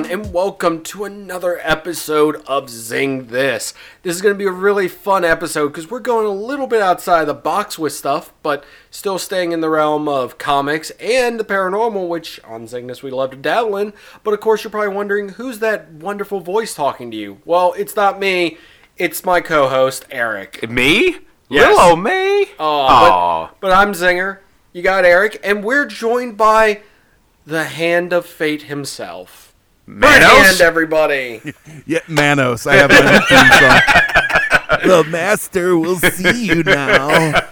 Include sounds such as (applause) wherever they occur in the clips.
everyone, and welcome to another episode of Zing This. This is going to be a really fun episode because we're going a little bit outside the box with stuff, but still staying in the realm of comics and the paranormal, which on Zing This we love to dabble in. But of course, you're probably wondering who's that wonderful voice talking to you? Well, it's not me, it's my co host, Eric. Me? Yes. Little me? Oh, but, but I'm Zinger. You got Eric, and we're joined by the Hand of Fate himself. Right Manos? hand, everybody. (laughs) Yeah, Manos. I have my theme song. The master will see you now.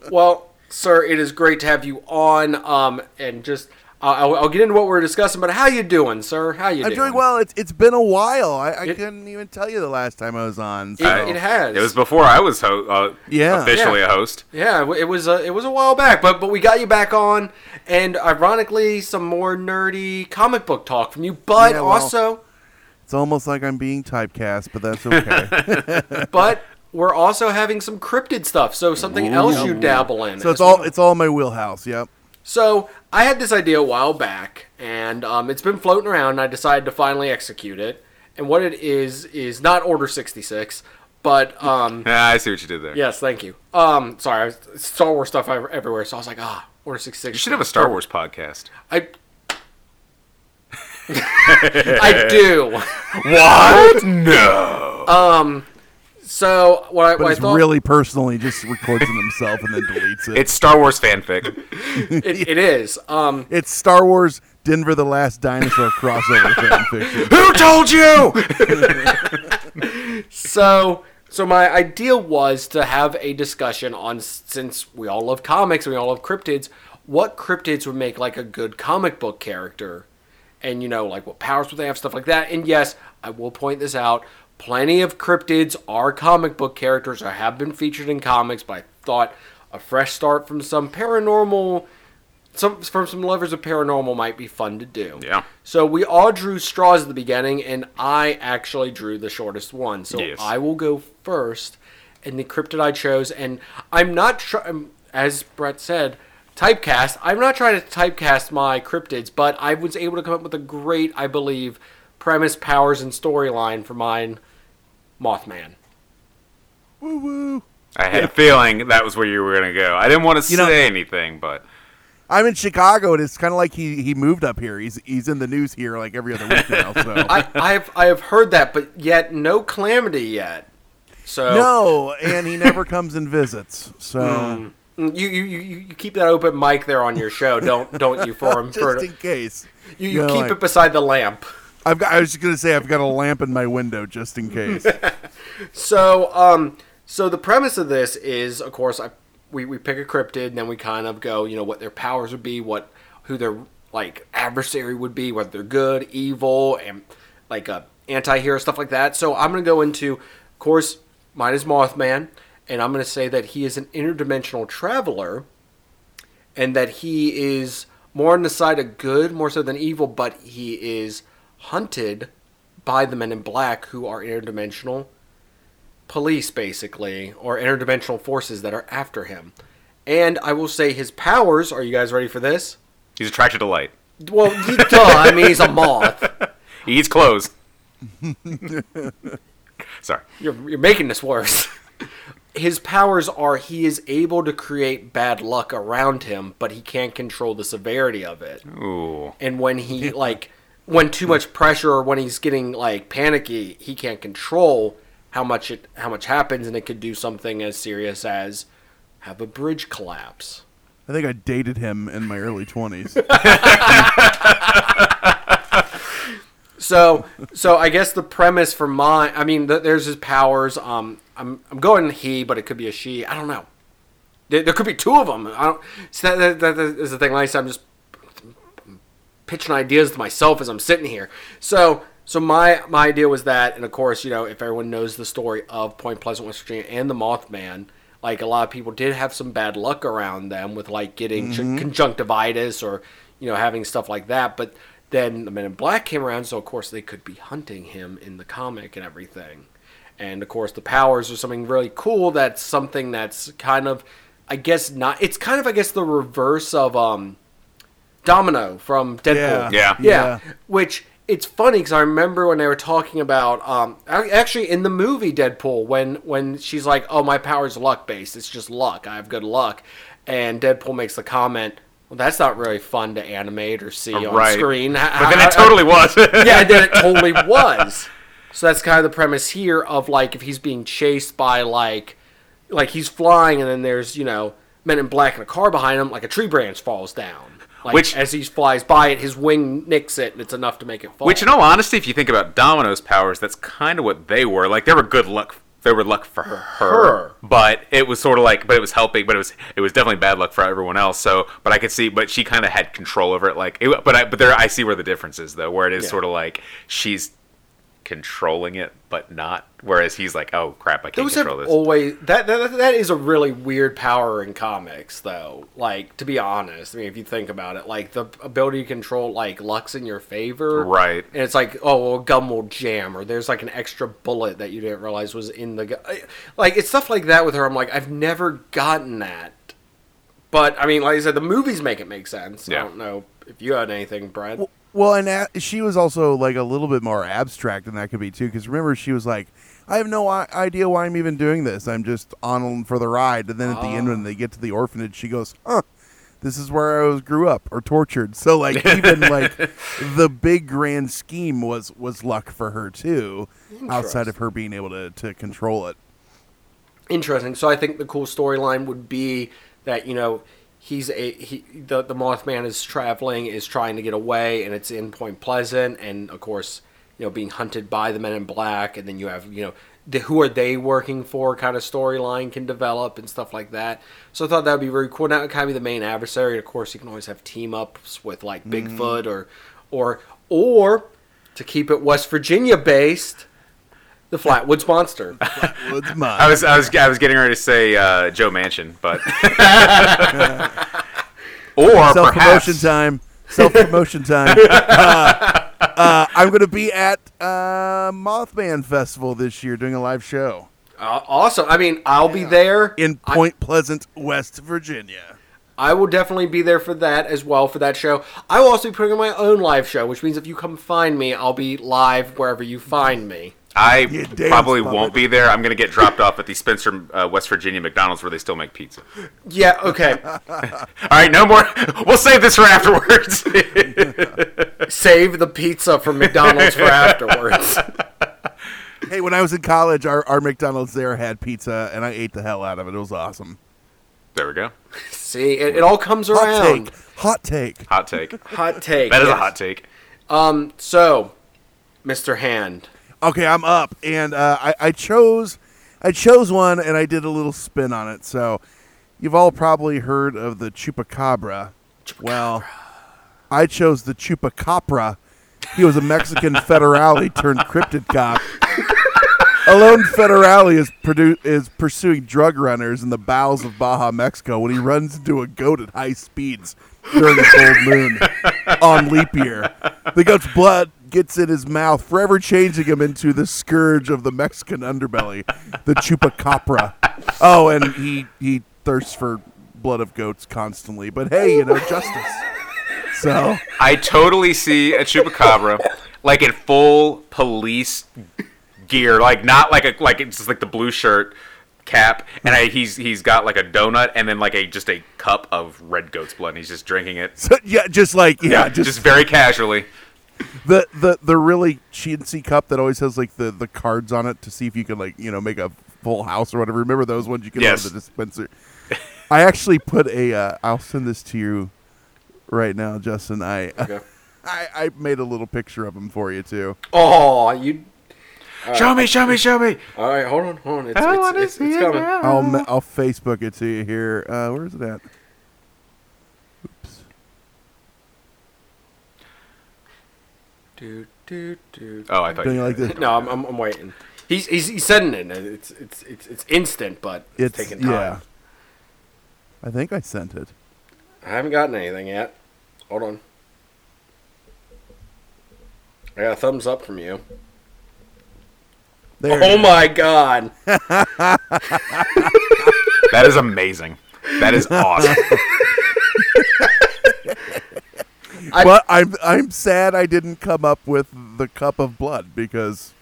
(laughs) well, sir, it is great to have you on. Um, and just I'll, I'll get into what we're discussing. But how you doing, sir? How you I'm doing? doing well. It's it's been a while. I, I It- couldn't even tell you the last time I was on. It, So. it has. It was before I was ho- uh, Yeah. officially Yeah. a host. Yeah, it was a it was a while back, but but we got you back on, and ironically, some more nerdy comic book talk from you. But Yeah, well- also, It's almost like I'm being typecast, but that's okay. (laughs) (laughs) but we're also having some cryptid stuff. So something else you dabble in. so it's all well. it's all my wheelhouse. Yep. So I had this idea a while back, and um, it's been floating around. And I decided to finally execute it. And what it is is not Order sixty six, but um, Yeah, (laughs) I see what you did there. yes, thank you. Um, sorry, I was, Star Wars stuff everywhere, so I was like, ah, Order sixty six. You should have a Star Wars podcast. I. (laughs) I do. What? no. So what I, But what I thought really personally just records it himself and then deletes it. it's Star Wars fanfic. (laughs) it, it is. Um, It's Star Wars Denver the Last Dinosaur crossover fan fiction. Who told you? (laughs) So, so my idea was to have a discussion on since we all love comics and we all love cryptids, what cryptids would make like a good comic book character, and you know like what powers would they have, stuff like that. And yes, I will point this out. Plenty of cryptids are comic book characters or have been featured in comics, but I thought a fresh start from some paranormal, some from some lovers of paranormal might be fun to do. Yeah. So we all drew straws at the beginning, and I actually drew the shortest one. So Yes. I will go first, and the cryptid I chose, and I'm not trying, um, as Brett said, typecast. I'm not trying to typecast my cryptids, but I was able to come up with a great, I believe, premise, powers, and storyline for mine, Mothman. woo woo. I had a feeling that was where you were going to go. I didn't want to You say know- anything, but I'm in Chicago, and it's kind of like he, he moved up here. He's he's in the news here like every other week now. So (laughs) I, I have I have heard that, but yet no calamity yet. So no, and he never comes and visits. So Mm, You, you, you, you keep that open mic there on your show, don't don't you? For (laughs) him, just for in case. you, you know, keep like- it beside the lamp. I've got. I was just gonna say I've got a lamp in my window just in case. (laughs) So, um, so the premise of this is, of course, I we, we pick a cryptid, and then we kind of go, you know, what their powers would be, what who their like adversary would be, whether they're good, evil, and like a anti-hero stuff like that. So I'm gonna go into, of course, mine is Mothman, and I'm gonna say that he is an interdimensional traveler, and that he is more on the side of good, more so than evil, but he is hunted by the men in black who are interdimensional police basically or interdimensional forces that are after him and i will say his powers are you guys ready for this he's attracted to light. well duh, i mean he's a moth (laughs) He eats clothes. (laughs) Sorry. you're, you're making this worse (laughs) his powers are he is able to create bad luck around him but he can't control the severity of it Ooh. and when he like when too much pressure or when he's getting like panicky he can't control how much it how much happens and it could do something as serious as have a bridge collapse. I think I dated him in my early twenties. (laughs) so so i guess the premise for mine i mean th- there's his powers um i'm i'm going he but it could be a she i don't know. There, there could be two of them i don't so that, that, that is the thing. Like I said, i'm just pitching ideas to myself as i'm sitting here. So so my my idea was that and of course you know if everyone knows the story of point pleasant west virginia and the mothman like a lot of people did have some bad luck around them with like getting ch- conjunctivitis or you know having stuff like that. But then the men in black came around so of course they could be hunting him in the comic and everything. And of course the powers are something really cool that's something that's kind of i guess not it's kind of i guess the reverse of um Domino from Deadpool. Yeah. yeah. Yeah. Which it's funny because I remember when they were talking about um actually in the movie Deadpool when when she's like, "Oh, my power's luck based. It's just luck. I have good luck," and Deadpool makes the comment. Well, that's not really fun to animate or see on Right. screen. But then it totally was. (laughs) yeah, then it (laughs) totally was. So that's kind of the premise here of like if he's being chased by like like he's flying and then there's you know men in black in a car behind him, like a tree branch falls down. Like Which- as he flies by it, his wing nicks it and it's enough to make it fall. Which, in all honesty, if you think about Domino's powers, that's kind of what they were. Like they were good luck. They were luck for her, Her. but it was sort of like, but it was helping, but it was it was definitely bad luck for everyone else. So, but I could see, but she kind of had control over it. Like, it, but I, but there, I see where the difference is though, where it is Yeah. sort of like she's controlling it, but not. Whereas he's like, oh crap, I can't those have control this. always that, that that is a really weird power in comics though. Like to be honest, I mean if you think about it, like the ability to control like luck's in your favor. Right. And it's like, oh, well, gum will jam, or there's like an extra bullet that you didn't realize was in the gu- Like, it's stuff like that with her. I'm like, I've never gotten that. But, I mean, like I said, the movies make it make sense. I don't know if you had anything, Brad. Well, and a- she was also like a little bit more abstract than that could be too. Because remember, she was like, "I have no I- idea why I'm even doing this. I'm just on for the ride." And then at the end, when they oh. get to the orphanage, she goes, "Huh." This is where I was grew up or tortured. So like (laughs) even like the big grand scheme was was luck for her too, outside of her being able to, to control it. Interesting. So I think the cool storyline would be that, you know, he's a he the the Mothman is traveling, is trying to get away, and it's in Point Pleasant, and of course, you know, being hunted by the Men in Black, and then you have you know the who are they working for kind of storyline can develop and stuff like that. So I thought that would be very cool. Would kind of be the main adversary. Of course, you can always have team ups with like Bigfoot mm. or or or to keep it West Virginia based, the Flatwoods Monster. Woods mine. (laughs) I was I was I was getting ready to say uh, Joe Manchin, but (laughs) (laughs) or Self promotion time. Self promotion time. uh, uh, I'm going to be at uh, Mothman Festival this year doing a live show Uh, awesome. I mean, I'll be there. in I- Point Pleasant, West Virginia. I will definitely be there for that as well for that show. I will also be putting on my own live show, which means if you come find me, I'll be live wherever you find me. I (laughs) You probably puppet. won't be there. I'm gonna get dropped off at the Spencer, uh, West Virginia McDonald's where they still make pizza. Yeah. Okay. (laughs) All right, no more. (laughs) We'll save this for afterwards. Save the pizza from McDonald's for afterwards. Hey, when I was in college, our, our McDonald's there had pizza, and I ate the hell out of it. It was awesome. there we go. See, it, it all comes Hot around. take. Hot take. Hot take. Hot take. That is a hot take. Um. So, Mr. Hand. Okay, I'm up, and uh, I, I chose, I chose one, and I did a little spin on it. So, you've all probably heard of the chupacabra. Well, I chose the chupacabra. He was a Mexican (laughs) federale turned cryptid cop. Alone lone federale is produ- is pursuing drug runners in the bowels of Baja, Mexico, when he runs into a goat at high speeds during a full moon on leap year. The goat's blood gets in his mouth, forever changing him into the scourge of the Mexican underbelly, the chupacabra. Oh, and he he thirsts for blood of goats constantly. But hey, you know justice. So I totally see a chupacabra like in full police gear, like not like a like it's just like the blue shirt cap, and I, he's he's got like a donut and then like a just a cup of red goat's blood, and he's just drinking it. So, yeah, just like yeah, just, just, very casually. The the the really chintzy cup that always has like the the cards on it to see if you can like you know make a full house or whatever. Remember those ones you can Yes. go to the dispenser. (laughs) I actually put a. Uh, I'll send this to you right now, Justin. I Okay. (laughs) I, I made a little picture of him for you too. Oh, you. show me, show me, show me. All right, hold on, hold on. It's, I it's, wanna it's, see it's it coming. now. I'll I'll Facebook it to you here. Uh, where is it at? Do, do, do. Oh, I thought Don't you you like this? No, I'm, I'm, I'm waiting. He's, he's he's sending it. It's it's it's it's instant, but it's, It's taking time. yeah. I think I sent it. I haven't gotten anything yet. Hold on. I got a thumbs up from you. There. Oh my god! (laughs) That is amazing. That is (laughs) awesome. I- but I'm I'm sad I didn't come up with the cup of blood because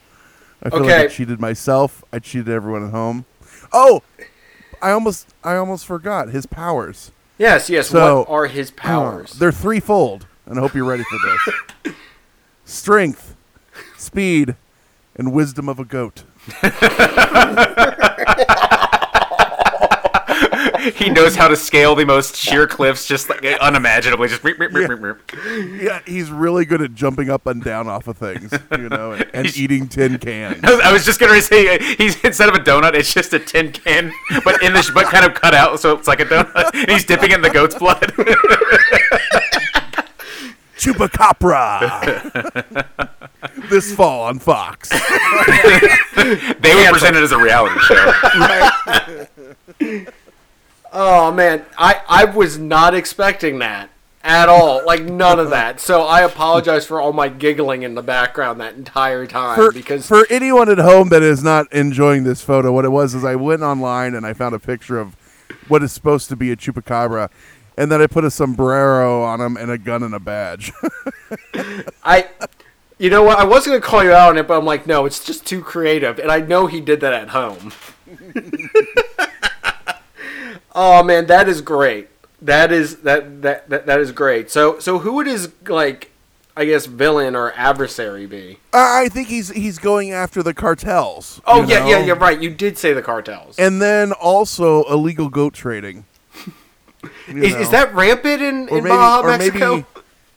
I feel like I cheated myself. I cheated everyone at home. Oh, I almost I almost forgot his powers. Yes, yes. So- what are his powers? They're threefold, and I hope you're ready for this. (laughs) Strength, speed, and wisdom of a goat. (laughs) he knows how to scale the most sheer cliffs, just like unimaginably. Just meep, meep, meep, meep. Yeah, he's really good at jumping up and down off of things, you know, and, and eating tin cans. I was- I was just gonna say uh, he's instead of a donut, it's just a tin can, but in the but kind of cut out, so it's like a donut. And he's dipping in the goat's blood. (laughs) Chupacabra. this fall on Fox. they would present it as a reality show. (laughs) Oh man, I I was not expecting that at all. Like none of that. So I apologize for all my giggling in the background that entire time For, because for anyone at home that is not enjoying this photo, what it was is I went online and I found a picture of what is supposed to be a chupacabra, and then I put a sombrero on him and a gun and a badge. (laughs) I you know what? I was gonna call you out on it, but I'm like, no, it's just too creative, and I know he did that at home. (laughs) oh man, that is great. That is that, that that that is great. So so who would his like I guess villain or adversary be? I I think he's he's going after the cartels. Oh yeah, yeah, know? you're right. You did say the cartels. And then also illegal goat trading. (laughs) Is, is that rampant in, or in maybe, Baja, or Mexico? maybe,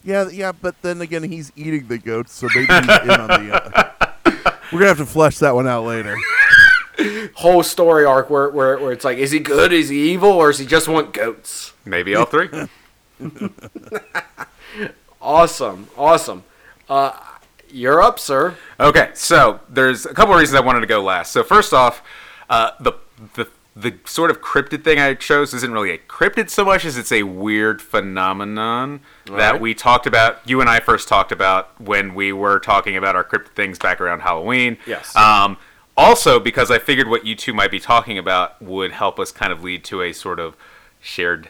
yeah, yeah, but then again, he's eating the goats, so maybe he's in on the. Uh, (laughs) we're gonna have to flesh that one out later. (laughs) Whole story arc where, where where it's like, is he good? Is he evil? Or is he just want goats? Maybe all three. (laughs) Awesome, awesome. Uh, you're up, sir. Okay, so there's a couple of reasons I wanted to go last. So first off, uh, the the the sort of cryptid thing I chose isn't really a cryptid so much as it's a weird phenomenon that we talked about. You and I first talked about when we were talking about our cryptid things back around Halloween. Yes. Um, also, because I figured what you two might be talking about would help us kind of lead to a sort of shared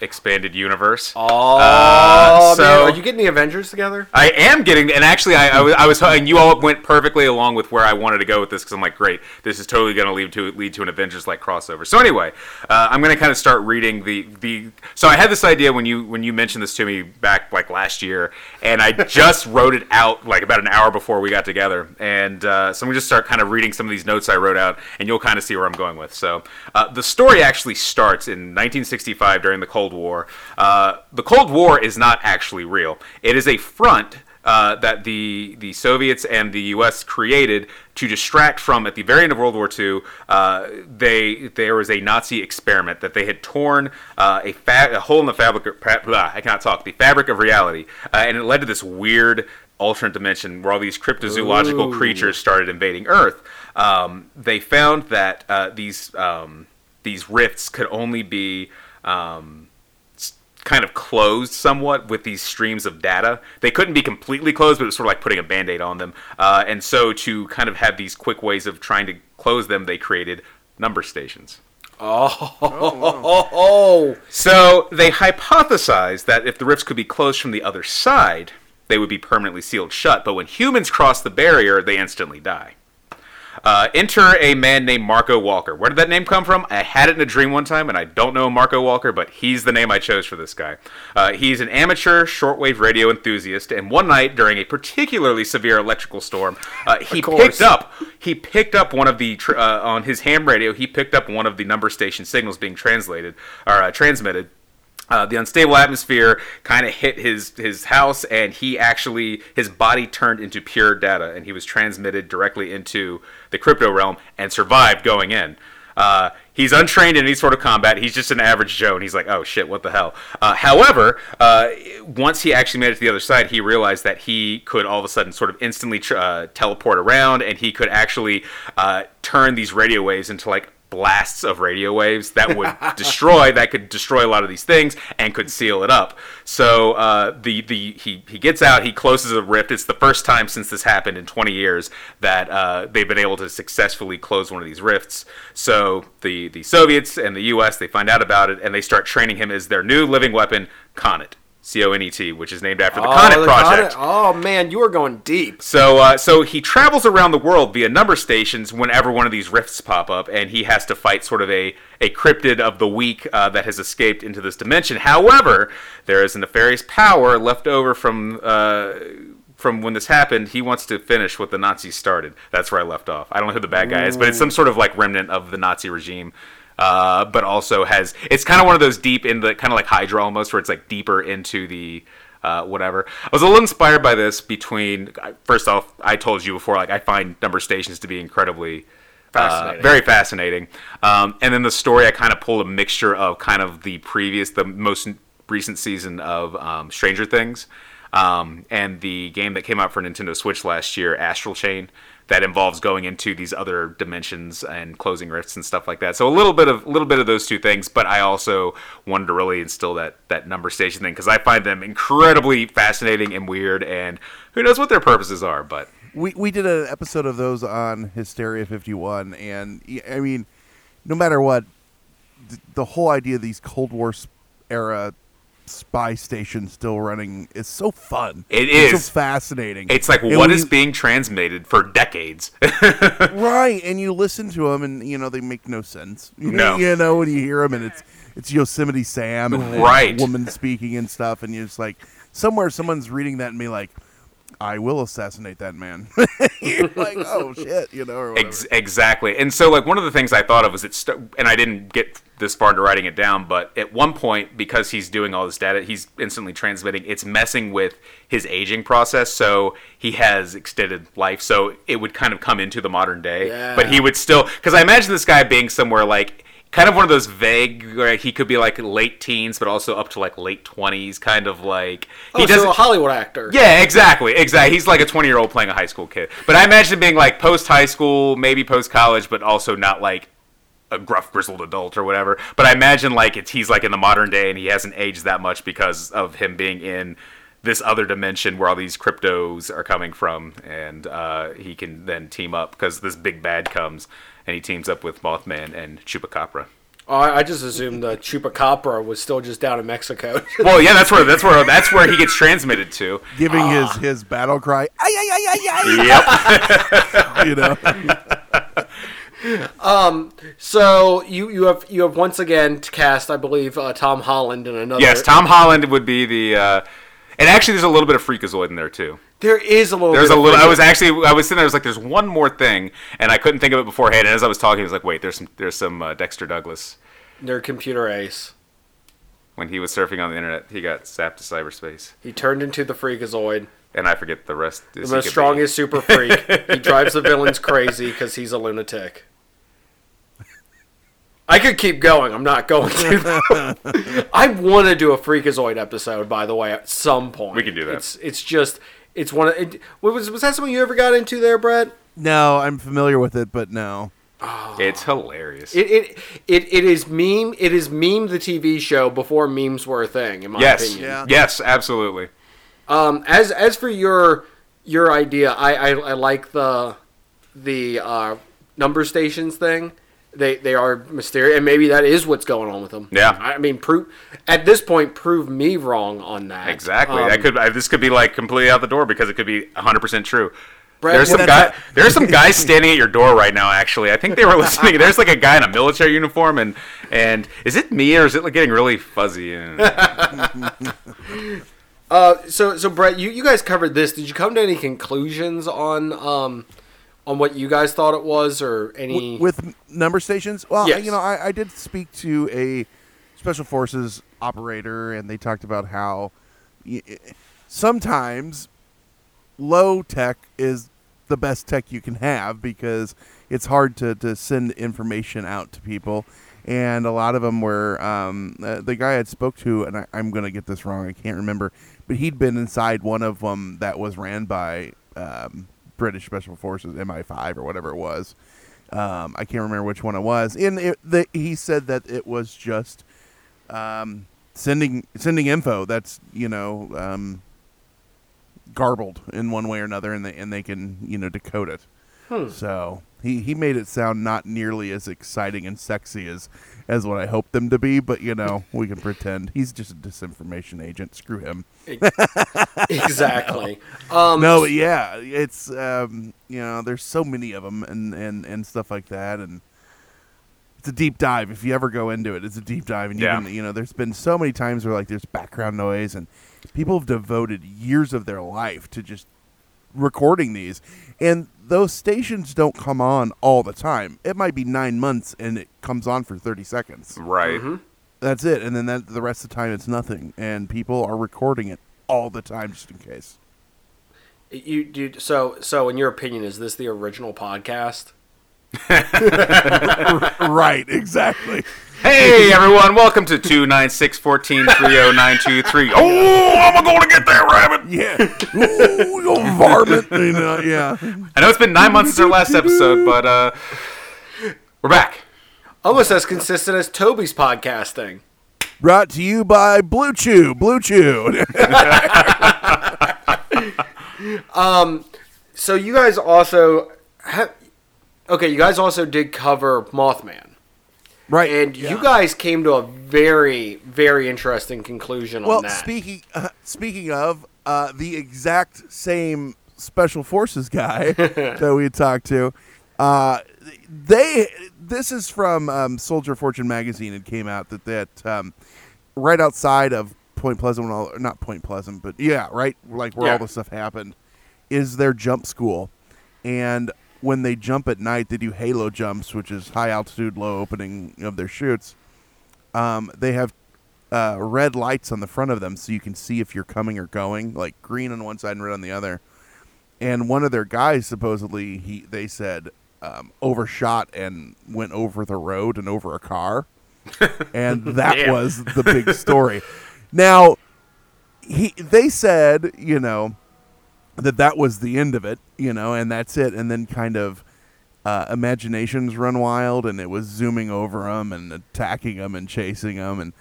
expanded universe. Oh, Uh, so- man, are you getting the Avengers together? I am getting, and actually, I, I was, I was, and you all went perfectly along with where I wanted to go with this because I'm like, great, this is totally going to lead to lead to an Avengers like crossover. So anyway, uh, I'm going to kind of start reading the the. So I had this idea when you when you mentioned this to me back like last year, and I (laughs) just wrote it out like about an hour before we got together, and uh, so I'm going to just start kind of reading some of these notes I wrote out, and you'll kind of see where I'm going with. So uh, the story actually starts in 1965 during the Cold War. Uh, the Cold War is not actually real. It is a front uh, that the the Soviets and the U.S. created to distract from. At the very end of World War II, uh, they there was a Nazi experiment that they had torn uh, a, fa- a hole in the fabric. Of, blah, I cannot talk. The fabric of reality, uh, and it led to this weird alternate dimension where all these cryptozoological Ooh. creatures started invading Earth. Um, they found that uh, these um, these rifts could only be um, kind of closed somewhat with these streams of data. They couldn't be completely closed, but it was sort of like putting a band aid on them. Uh, and so, to kind of have these quick ways of trying to close them, they created number stations. Oh, oh, oh, So, they hypothesized that if the rifts could be closed from the other side, they would be permanently sealed shut. But when humans cross the barrier, they instantly die. Uh, enter a man named Marco Walker. Where did that name come from? I had it in a dream one time, and I don't know Marco Walker, but he's the name I chose for this guy. Uh, he's an amateur shortwave radio enthusiast, and one night during a particularly severe electrical storm, uh, he picked up he picked up one of the tr- uh, on his ham radio. He picked up one of the number station signals being translated or uh, transmitted. Uh, the unstable atmosphere kind of hit his his house, and he actually his body turned into pure data, and he was transmitted directly into the crypto realm and survived going in. Uh, he's untrained in any sort of combat. He's just an average Joe, and he's like, "Oh shit, what the hell?" Uh, however, uh, once he actually made it to the other side, he realized that he could all of a sudden sort of instantly uh, teleport around, and he could actually uh, turn these radio waves into like blasts of radio waves that would (laughs) destroy that could destroy a lot of these things and could seal it up. So uh, the the he, he gets out he closes a rift. It's the first time since this happened in 20 years that uh, they've been able to successfully close one of these rifts. So the the soviets and the us they find out about it and they start training him as their new living weapon Conet C O N E T, which is named after the Oh, Conet the Project. Oh man, you are going deep. So, uh, so he travels around the world via number stations whenever one of these rifts pop up, and he has to fight sort of a, a cryptid of the week uh, that has escaped into this dimension. However, there is a nefarious power left over from uh, from when this happened. He wants to finish what the Nazis started. That's where I left off. I don't know who the bad guy is, but it's some sort of like remnant of the Nazi regime. Uh, but also has it's kind of one of those deep in the kind of like Hydra almost, where it's like deeper into the uh, whatever. I was a little inspired by this. Between first off, I told you before, like I find number stations to be incredibly uh, Fascinating. very fascinating. Um, and then the story, I kind of pulled a mixture of kind of the previous, the most recent season of um, Stranger Things, um, and the game that came out for Nintendo Switch last year, Astral Chain. That involves going into these other dimensions and closing rifts and stuff like that. So a little bit of a little bit of those two things, but I also wanted to really instill that that number station thing because I find them incredibly fascinating and weird, and who knows what their purposes are. But We we did an episode of those on Hysteria 51, and I mean, no matter what, th- the whole idea of these Cold War era spy station still running is so fun. It It's is. so fascinating. it's like And what is you- being transmitted for decades. (laughs) right, and you listen to them, and you know they make no sense. You (laughs) No. you know when you hear them, and it's it's Yosemite Sam and Right. woman speaking and stuff, and you're just like somewhere someone's reading that and be like. I will assassinate that man. (laughs) You're (laughs) like, oh shit, you know, or whatever. Ex- exactly. And so, like, one of the things I thought of was it, st- and I didn't get this far into writing it down, but at one point, because he's doing all this data, he's instantly transmitting, it's messing with his aging process. So he has extended life. So it would kind of come into the modern day. Yeah. But he would still, because I imagine this guy being somewhere like, kind of one of those vague, where he could be like late teens, but also up to like late 20s, kind of like. He Oh, doesn't. a Hollywood actor. Yeah, exactly, exactly. He's like a twenty-year-old playing a high school kid. But I imagine being like post-high school, maybe post-college, but also not like a gruff, grizzled adult or whatever. But I imagine like it's he's like in the modern day and he hasn't aged that much because of him being in this other dimension where all these cryptos are coming from, and uh, he can then team up because this big bad comes and he teams up with Mothman and Chupacabra. Oh, I I just assumed the Chupacabra was still just down in Mexico. (laughs) Well, yeah, that's where that's where that's where he gets transmitted to. giving Ah. his his battle cry, ay ay ay ay Yep. (laughs) you know. (laughs) um. so you you have you have once again cast, I believe, uh, Tom Holland in another. Yes, Tom Holland would be the. And actually, there's a little bit of Freakazoid in there too. There is a little. There's bit a of little. I was actually. I was sitting there. I was like, "There's one more thing," and I couldn't think of it beforehand. And as I was talking, I was like, "Wait, there's some. There's some uh, Dexter Douglas." Nerd computer ace. When he was surfing on the internet, he got zapped to cyberspace, He turned into the Freakazoid, and I forget the rest. the most strongest super freak. he drives the (laughs) villains crazy because he's a lunatic. I could keep going. I'm not going to. (laughs) I want to do a Freakazoid episode, by the way, at some point. We can do that. It's it's just it's one. Of, it, was was that something you ever got into there, Brett? No, I'm familiar with it, but no. It's hilarious. It, it it it is meme. It is meme the TV show before memes were a thing. In my yes. opinion. Yeah. Yes. Absolutely. Um, as as for your your idea, I I, I like the the uh, number stations thing. They they are mysterious, and maybe that is what's going on with them. Yeah. I mean, prove at this point, prove me wrong on that. Exactly. Um, that could. This could be like completely out the door because it could be 100 percent true. Brad, there's some guy. There's some guys standing at your door right now. Actually, I think they were listening. There's like a guy in a military uniform, and and is it me or is it like getting really fuzzy? (laughs) Uh, so so Brett, you, you guys covered this. Did you come to any conclusions on um on what you guys thought it was, or any? With number stations. Well, Yes. you know, I, I did speak to a special forces operator, and they talked about how sometimes low tech is the best tech you can have because it's hard to, to send information out to people. And a lot of them were um, uh, the guy I spoke to, and I, I'm going to get this wrong. I can't remember, but he'd been inside one of them that was ran by um, British Special Forces, MI5 or whatever it was. Um, I can't remember which one it was. And it, the, he said that it was just um, sending sending info that's you know um, garbled in one way or another, and they and they can you know decode it. So he, he made it sound not nearly as exciting and sexy as as what I hope them to be, but you know we can pretend he's just a disinformation agent. Screw him. exactly. (laughs) Um, No, but yeah, it's um, you know there's so many of them and and and stuff like that, and it's a deep dive. If you ever go into it, it's a deep dive, and Yeah. even you know there's been so many times where like there's background noise, and people have devoted years of their life to just recording these, and those stations don't come on all the time. It might be nine months, and it comes on for thirty seconds. Right. Mm-hmm. That's it, and then that the rest of the time it's nothing, and people are recording it all the time just in case. You, you, so, so in your opinion, is this the original podcast? (laughs) right, exactly. Hey (laughs) everyone, welcome to two nine six fourteen three zero nine two three. (laughs) Oh, I'm gonna get that rabbit. Yeah. (laughs) Ooh, you varmint. You know, yeah. I know it's been nine months since our last episode, but uh, we're back. Almost as consistent as Toby's podcasting. Brought to you by Blue Chew. Blue Chew. Um, so you guys also have, okay, you guys also did cover Mothman. Right. And yeah. you guys came to a very, very interesting conclusion Well, on that. speaking uh, speaking of uh, the exact same special forces guy (laughs) that we had talked to, uh, they this is from um, Soldier Fortune magazine. It came out that that um, right outside of Point Pleasant, when all, not Point Pleasant, but yeah, right, like where Yeah. all this stuff happened, is their jump school, and when they jump at night, they do halo jumps, which is high altitude, low opening of their chutes. Um, they have uh, red lights on the front of them so you can see if you're coming or going, like green on one side and red on the other. And one of their guys supposedly he they said um, overshot and went over the road and over a car, (laughs) and that was the big story. now, he they said you know that that was the end of it, you know, and that's it, and then kind of. Uh, imaginations run wild, and it was zooming over them and attacking them and chasing them, and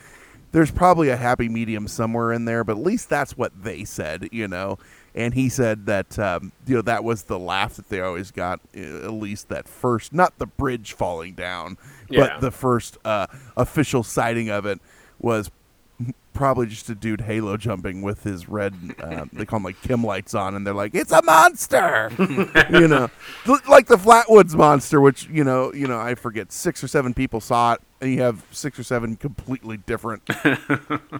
there's probably a happy medium somewhere in there, but at least that's what they said, you know. And he said that um, you know that was the laugh that they always got, uh, at least that first, not the bridge falling down, Yeah. but the first uh, official sighting of it was probably just a dude halo jumping with his red, uh, they call them like chem lights on, and they're like, "It's a monster," (laughs) you know, like the Flatwoods monster, which you know, you know, I forget six or seven people saw it, and you have six or seven completely different (laughs)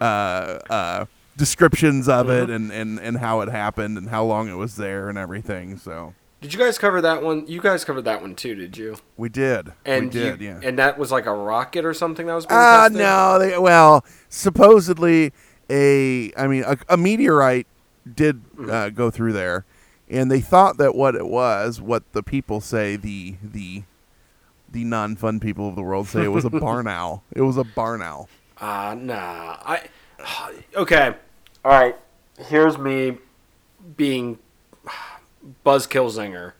uh, uh, descriptions of it, and, and and how it happened, and how long it was there, and everything. So did you guys cover that one? You guys covered that one too, did you? we did, And we did, you- yeah. And that was like a rocket or something that was being Ah, tested? no. They, well, supposedly a, I mean, a, a meteorite did uh, go through there, and they thought that what it was, what the people say, the the the non-fun people of the world say, it was a barn (laughs) owl. It was a barn owl. Ah, nah. I (sighs) okay. All right. Here's me being Buzzkill Zinger.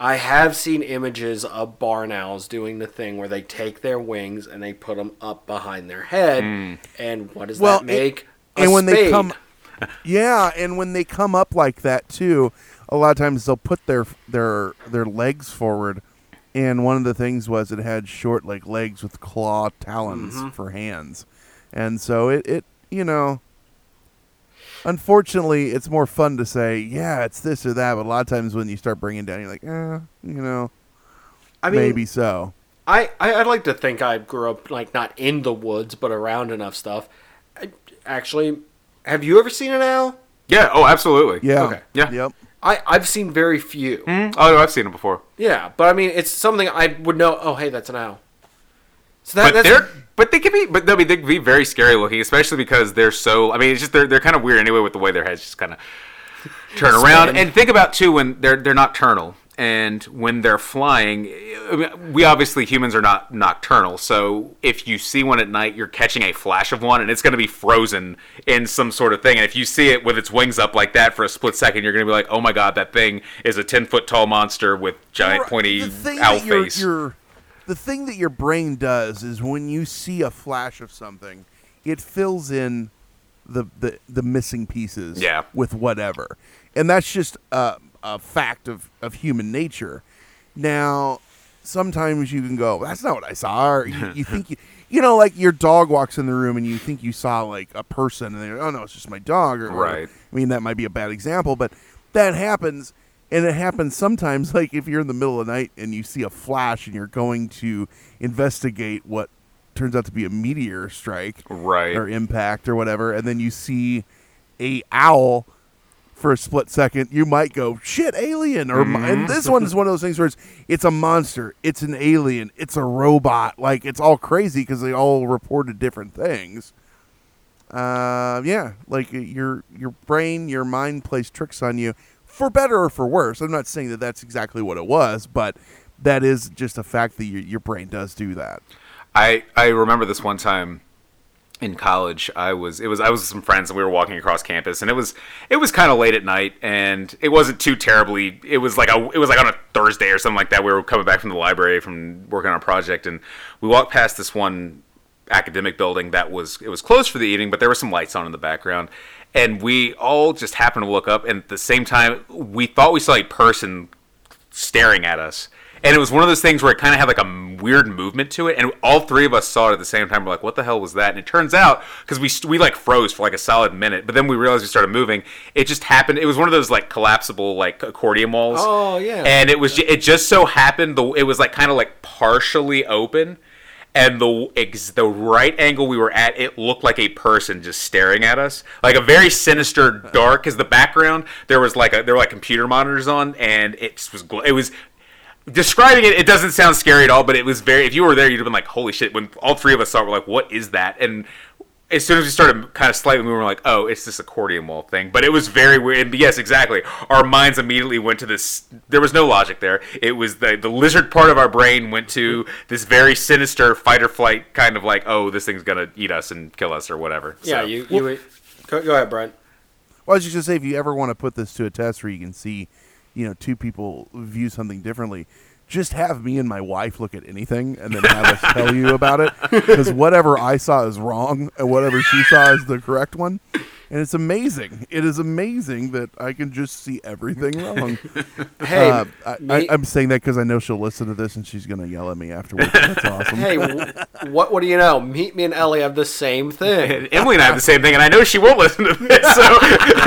I have seen images of barn owls doing the thing where they take their wings and they put them up behind their head, and what does Well, that make? A and when they come, (laughs) yeah, and when they come up like that too, a lot of times they'll put their their their legs forward. And one of the things was it had short like legs with claw talons Mm-hmm. for hands, and so it it you know. Unfortunately, it's more fun to say, yeah, it's this or that. But a lot of times when you start bringing down, you're like, eh, you know, I mean, maybe so. I, I I'd like to think I grew up like not in the woods, but around enough stuff. I, actually, have you ever seen an owl? Yeah. Oh, absolutely. Yeah. Okay. Yeah. Yep. I I've seen very few. Hmm? Oh, no, I've seen it before. Yeah, but I mean, it's something I would know. Oh, hey, that's an owl. So that, but they're but they can be but I mean they can be very scary looking, especially because they're so. I mean, it's just they're they're kind of weird anyway with the way their heads just kind of turn around. And think about too when they're they're nocturnal and when they're flying. We obviously humans are not nocturnal, so if you see one at night, you're catching a flash of one, and it's going to be frozen in some sort of thing. And if you see it with its wings up like that for a split second, you're going to be like, "Oh my god, that thing is a ten foot tall monster with giant pointy owl that your, face." The thing that your brain does is when you see a flash of something, it fills in the the, the missing pieces Yeah. with whatever. And that's just uh, a fact of, of human nature. Now, sometimes you can go, that's not what I saw. Or you, you think you, (laughs) you know, like your dog walks in the room and you think you saw like a person and they're, oh no, it's just my dog. Or, Right. I mean, that might be a bad example, but that happens. And it happens sometimes, (laughs) like if you're in the middle of the night and you see a flash and you're going to investigate what turns out to be a meteor strike Right. or impact or whatever, and then you see a owl for a split second, you might go, "Shit, alien!" Or and this one is one of those things where it's it's a monster, it's an alien, it's a robot. Like it's all crazy because they all reported different things. Uh, yeah, like uh, your your brain, your mind plays tricks on you, for better or for worse. I'm not saying that that's exactly what it was, but that is just a fact that your your brain does do that. I I remember this one time in college. I was it was I was with some friends and we were walking across campus and it was it was kind of late at night and it wasn't too terribly. It was like a it was like on a Thursday or something like that. We were coming back from the library from working on a project and we walked past this one academic building that was it was closed for the evening, but there were some lights on in the background. And we all just happened to look up, and at the same time, we thought we saw a person staring at us. And it was one of those things where it kind of had like a weird movement to it, and all three of us saw it at the same time. We're like, "What the hell was that?" And it turns out because we we like froze for like a solid minute, but then we realized we started moving. It just happened. It was one of those like collapsible like accordion walls. Oh, yeah. And it was it just so happened the it was like kind of like partially open, and the ex- the right angle we were at, it looked like a person just staring at us, like a very sinister, dark. Because the background there was like a there were like computer monitors on, and it just was it was describing it. It doesn't sound scary at all, but it was very. If you were there, you'd have been like, "Holy shit!" When all three of us saw, it, we're like, "What is that?" And as soon as we started kind of slightly moving, we were like, "Oh, it's this accordion wall thing." But it was very weird. And yes, exactly. Our minds immediately went to this. There was no logic there. It was the the lizard part of our brain went to this very sinister fight or flight kind of like, "Oh, this thing's gonna eat us and kill us or whatever." Yeah, So- you you go, go ahead, Brent. Well, I was just gonna say, if you ever want to put this to a test where you can see, you know, two people view something differently, just have me and my wife look at anything and then have us tell you about it. Because whatever I saw is wrong, and whatever she saw is the correct one. And it's amazing. It is amazing that I can just see everything wrong. (laughs) Hey, Uh, I, me- I, I'm saying that because I know she'll listen to this and she's gonna yell at me afterwards. That's (laughs) awesome. hey, w- what what do you know? Meet me and Ellie have the same thing. (laughs) Emily and I have the same thing, and I know she won't listen to this. So,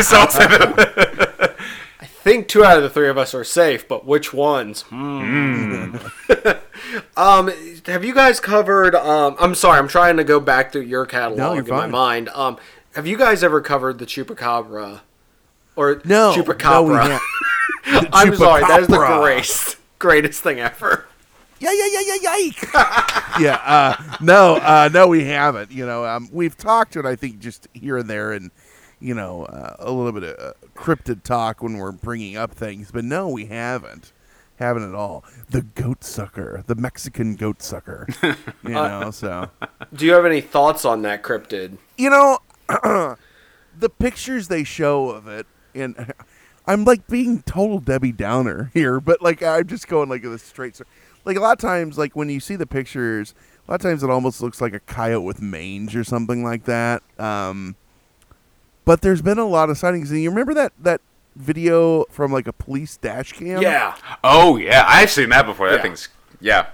so I'll send it- I think two out of the three of us are safe, but which ones? Hmm. (laughs) um, have you guys covered? Um, I'm sorry, I'm trying to go back through your catalog No, in my mind. Um, have you guys ever covered the chupacabra? Or No, chupacabra? no. (laughs) I'm sorry, that is the greatest, greatest thing ever. Yeah, yeah, yeah, yeah, yike. (laughs) yeah, uh, no, uh, no, we haven't. You know, um, we've talked to it, I think, just here and there, and you know, uh, a little bit of uh, cryptid talk when we're bringing up things, but no, we haven't, haven't at all. The goat sucker, the Mexican goat sucker. (laughs) you know, so Do you have any thoughts on that cryptid? you know, (clears throat) the pictures they show of it, and (laughs) I'm like being total Debbie Downer (laughs) here, but like I'm just going like this straight. Like a lot of times, like when you see the pictures, a lot of times it almost looks like a coyote with mange or something like that. Um, but there's been a lot of sightings, and you remember that that video from like a police dash cam? Yeah, oh yeah, I've seen that before. That Yeah. thing's yeah.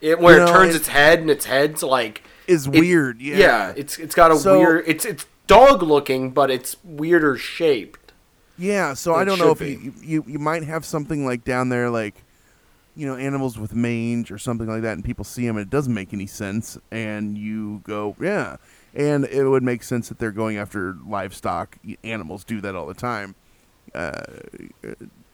it, where You it know, turns it- its head and its head's like is it- weird. Yeah, yeah, it's it's got a So- weird. It's it's dog looking, but it's weirder shaped. Yeah, so I It don't know if should you, you you might have something like down there, like you know, animals with mange or something like that, and people see them and it doesn't make any sense, and you go, yeah, and it would make sense that they're going after livestock. Animals do that all the time. Uh,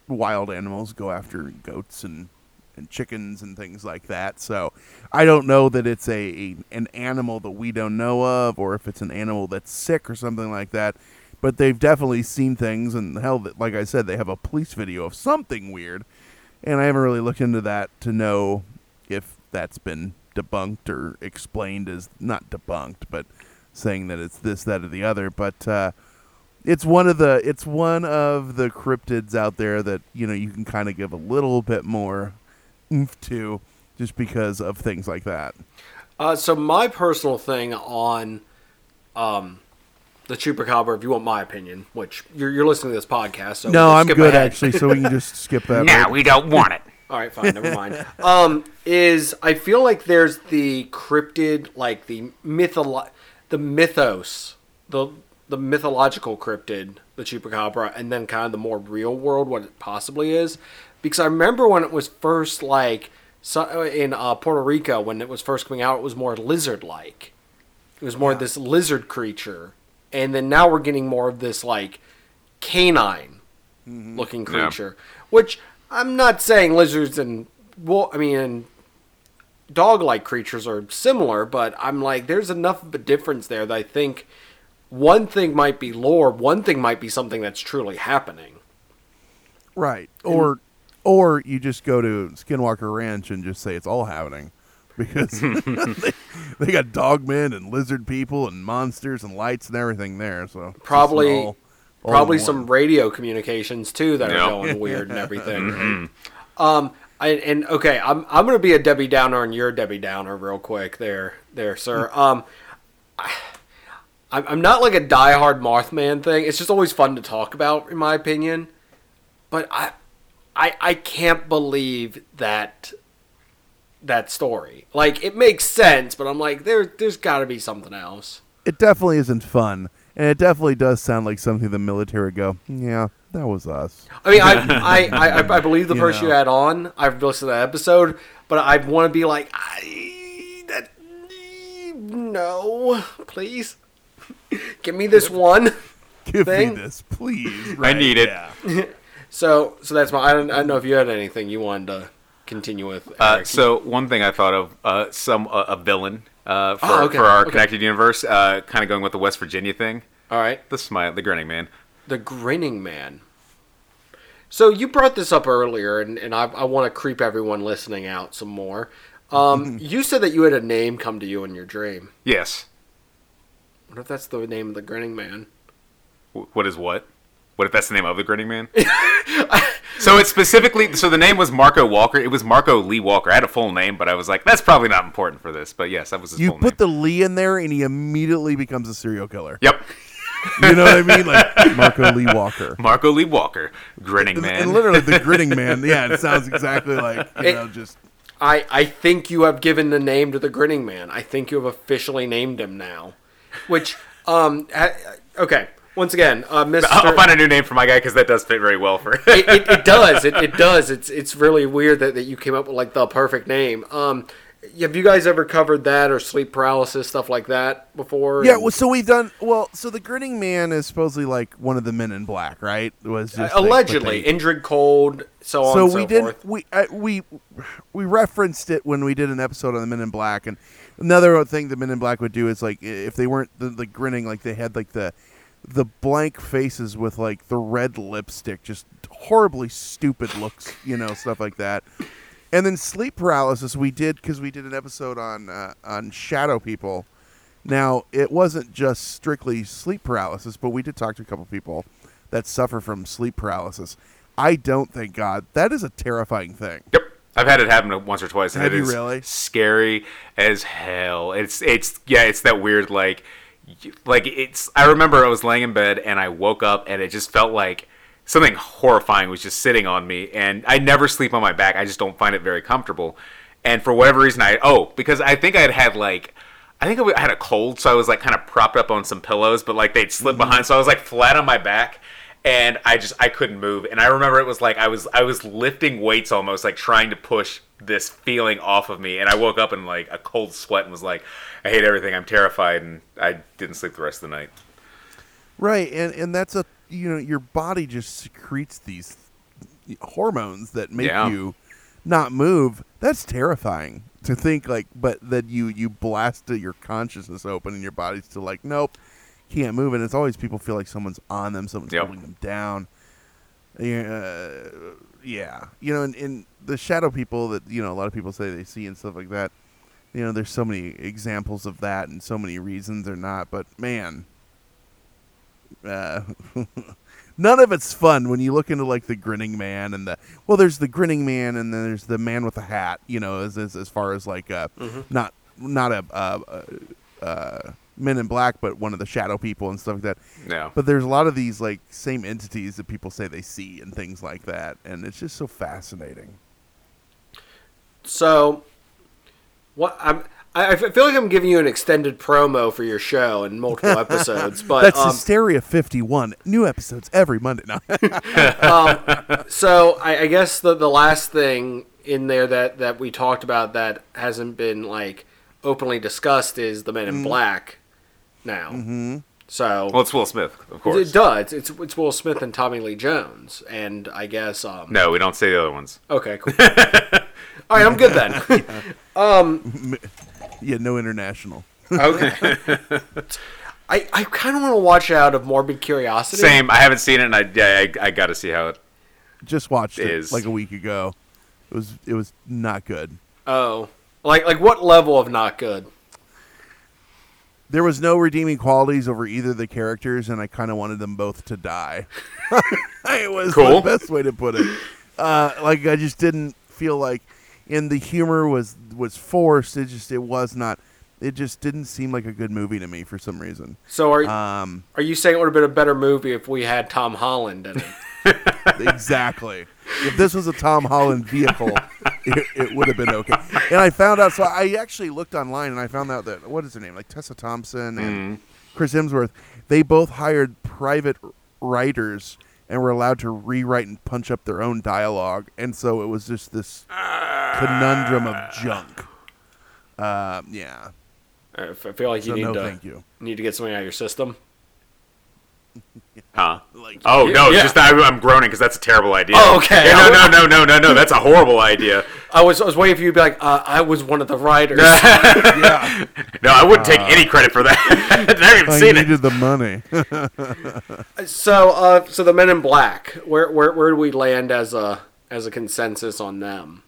wild animals go after goats and and chickens and things like that. So I don't know that it's a, a an animal that we don't know of, or if it's an animal that's sick or something like that. But they've definitely seen things, and hell, like I said, they have a police video of something weird, and I haven't really looked into that to know if that's been debunked or explained as not debunked, but saying that it's this, that, or the other. But uh, it's one of the it's one of the cryptids out there that you know you can kind of give a little bit more oomph to, just because of things like that. Uh, so my personal thing on um, the chupacabra. If you want my opinion, which you're, you're listening to this podcast, so No, we'll I'm skip good ahead. actually, so we can just (laughs) skip that. Now right? we don't want it. All right, fine, never mind. Um, is I feel like there's the cryptid, like the mytholo- the mythos, the the mythological cryptid, the chupacabra, and then kind of the more real world, what it possibly is. Because I remember when it was first like so, in uh, Puerto Rico when it was first coming out, it was more lizard-like. It was more this lizard creature, and then now we're getting more of this like canine looking Yeah. creature. Which I'm not saying lizards and well, I mean, and dog-like creatures are similar, but I'm like, there's enough of a difference there that I think one thing might be lore, one thing might be something that's truly happening. Right. Or or you just go to Skinwalker Ranch and just say it's all happening. (laughs) Because (laughs) they, they got dogmen and lizard people and monsters and lights and everything there. So Probably, all- all probably some radio communications too that Yeah. are going weird and everything. (laughs) Um, I, and okay, I'm I'm gonna be a Debbie Downer and you're a Debbie Downer real quick there, there, sir. Um, I, I'm not like a diehard Mothman thing. It's just always fun to talk about, in my opinion. But I, I, I can't believe that that story. Like it makes sense, but I'm like there there's got to be something else. It definitely isn't fun. And it definitely does sound like something the military go, yeah, that was us. I mean, (laughs) I I, I, I believe the You person you had on. I've listened to that episode, but I want to be like, I that no, please (laughs) give me this one. Give Thing? me this, please. (laughs) I need it. yeah. So so that's my. I don't, I don't know if you had anything you wanted to continue with. Uh, so one thing I thought of, uh, some uh, a villain uh, for, Oh, okay, for our okay. connected universe, uh, kind of going with the West Virginia thing. all right, The smile, the grinning man. The grinning man. So you brought this up earlier, and, and I, I want to creep everyone listening out some more. Um, (laughs) you said that you had a name come to you in your dream. Yes. What if that's the name of the grinning man? W- What is what? What if that's the name of the grinning man? (laughs) so it's specifically so the name was Marco Walker. It was Marco Lee Walker. I had a full name, but I was like, that's probably not important for this. But yes, that was his You full put name. the Lee in there, and he immediately becomes a serial killer. Yep. (laughs) You know what I mean? Like Marco Lee Walker. Marco Lee Walker, grinning man. and literally the grinning man. (laughs) Yeah, it sounds exactly like you It- know just I, I think you have given the name to the grinning man. I think you have officially named him now. Which, um, ha- okay. Once again, uh, Mr. I'll I'll find a new name for my guy because that does fit very well for. it, it, it (laughs) does. It, it does. It's it's really weird that, that you came up with like the perfect name. Um, have you guys ever covered that or sleep paralysis stuff like that before? Yeah, well, so we've done well. So the grinning man is supposedly like one of the men in black, right? Was just allegedly they- Indrid Cold, so on. so and so we did forth. we uh, we we referenced it when we did an episode on the Men in Black, and another thing the Men in Black would do is like if they weren't the, the grinning, like they had like the the blank faces with like the red lipstick, just horribly stupid looks, you know, stuff like that. And then sleep paralysis we did because we did an episode on uh, on shadow people. Now it wasn't just strictly sleep paralysis, but we did talk to a couple people that suffer from sleep paralysis. I don't thank God. That is a terrifying thing. Yep. I've had it happen once or twice. And Have it you is really? Scary as hell. It's it's yeah. It's that weird like like it's. I remember I was laying in bed and I woke up and it just felt like something horrifying was just sitting on me. And I never sleep on my back. I just don't find it very comfortable. And for whatever reason, I oh because I think I had had like. I think I had a cold, so I was like kind of propped up on some pillows, but like they'd slip behind, mm-hmm. so I was like flat on my back, and I just I couldn't move. And I remember it was like I was I was lifting weights almost, like trying to push this feeling off of me. And I woke up in like a cold sweat and was like, I hate everything. I'm terrified, and I didn't sleep the rest of the night. Right, and and that's a you know your body just secretes these hormones that make Yeah. you not move. That's terrifying to think like, but that you you blasted your consciousness open and your body's still like, nope, can't move. And it's always people feel like someone's on them, someone's Yep. holding them down. Yeah, yeah, you know, and, and the shadow people that you know a lot of people say they see and stuff like that. You know, there's so many examples of that and so many reasons or not, but man, uh, (laughs) none of it's fun when you look into like the grinning man and the well there's the grinning man and then there's the man with the hat you know as as, as far as like uh Mm-hmm. not not a uh, uh, uh Men in Black, but one of the shadow people and stuff like that. No. But there's a lot of these like same entities that people say they see and things like that, and it's just so fascinating. So, what I'm. I I feel like I'm giving you an extended promo for your show and multiple (laughs) episodes, but That's um, Hysteria 51. New episodes every Monday. No. (laughs) So I, I guess the the last thing in there that that we talked about that hasn't been like openly discussed is the Men in Black. Now, mm-hmm. so Well, it's Will Smith, of course. it does. It's it's Will Smith and Tommy Lee Jones, and I guess um. No, we don't say the other ones. Okay, cool. (laughs) All right, I'm good then. Yeah, no international. Okay. (laughs) I, I kind of want to watch it out of morbid curiosity. Same. I haven't seen it, and I yeah, I, I got to see how it. Just watched it like a week ago. It was it was not good. Oh, like like what level of not good? There was no redeeming qualities over either of the characters, and I kind of wanted them both to die. (laughs) it was Cool. the best way to put it. Uh, like I just didn't feel like, and the humor was was forced. It just it was not. It just didn't seem like a good movie to me for some reason. So are Um, are you saying it would have been a better movie if we had Tom Holland in it? (laughs) (laughs) exactly. if this was a Tom Holland vehicle, (laughs) it, it would have been okay. And I found out. So I actually looked online and I found out that what is her name? Like Tessa Thompson and Chris Hemsworth. They both hired private writers and were allowed to rewrite and punch up their own dialogue. And so it was just this conundrum of junk. Uh, yeah. I feel like you So need no, to thank you. need to get something out of your system. Huh? Like, Oh no! Yeah. Just I, I'm groaning because that's a terrible idea. Oh, okay. Yeah, no, no, no, no, no, no. That's a horrible idea. (laughs) I was I was waiting for you to be like, uh, I was one of the writers. (laughs) yeah. No, I wouldn't take any credit for that. (laughs) I haven't even I seen it. needed the money. so uh, so the Men in Black, where where where do we land as a as a consensus on them?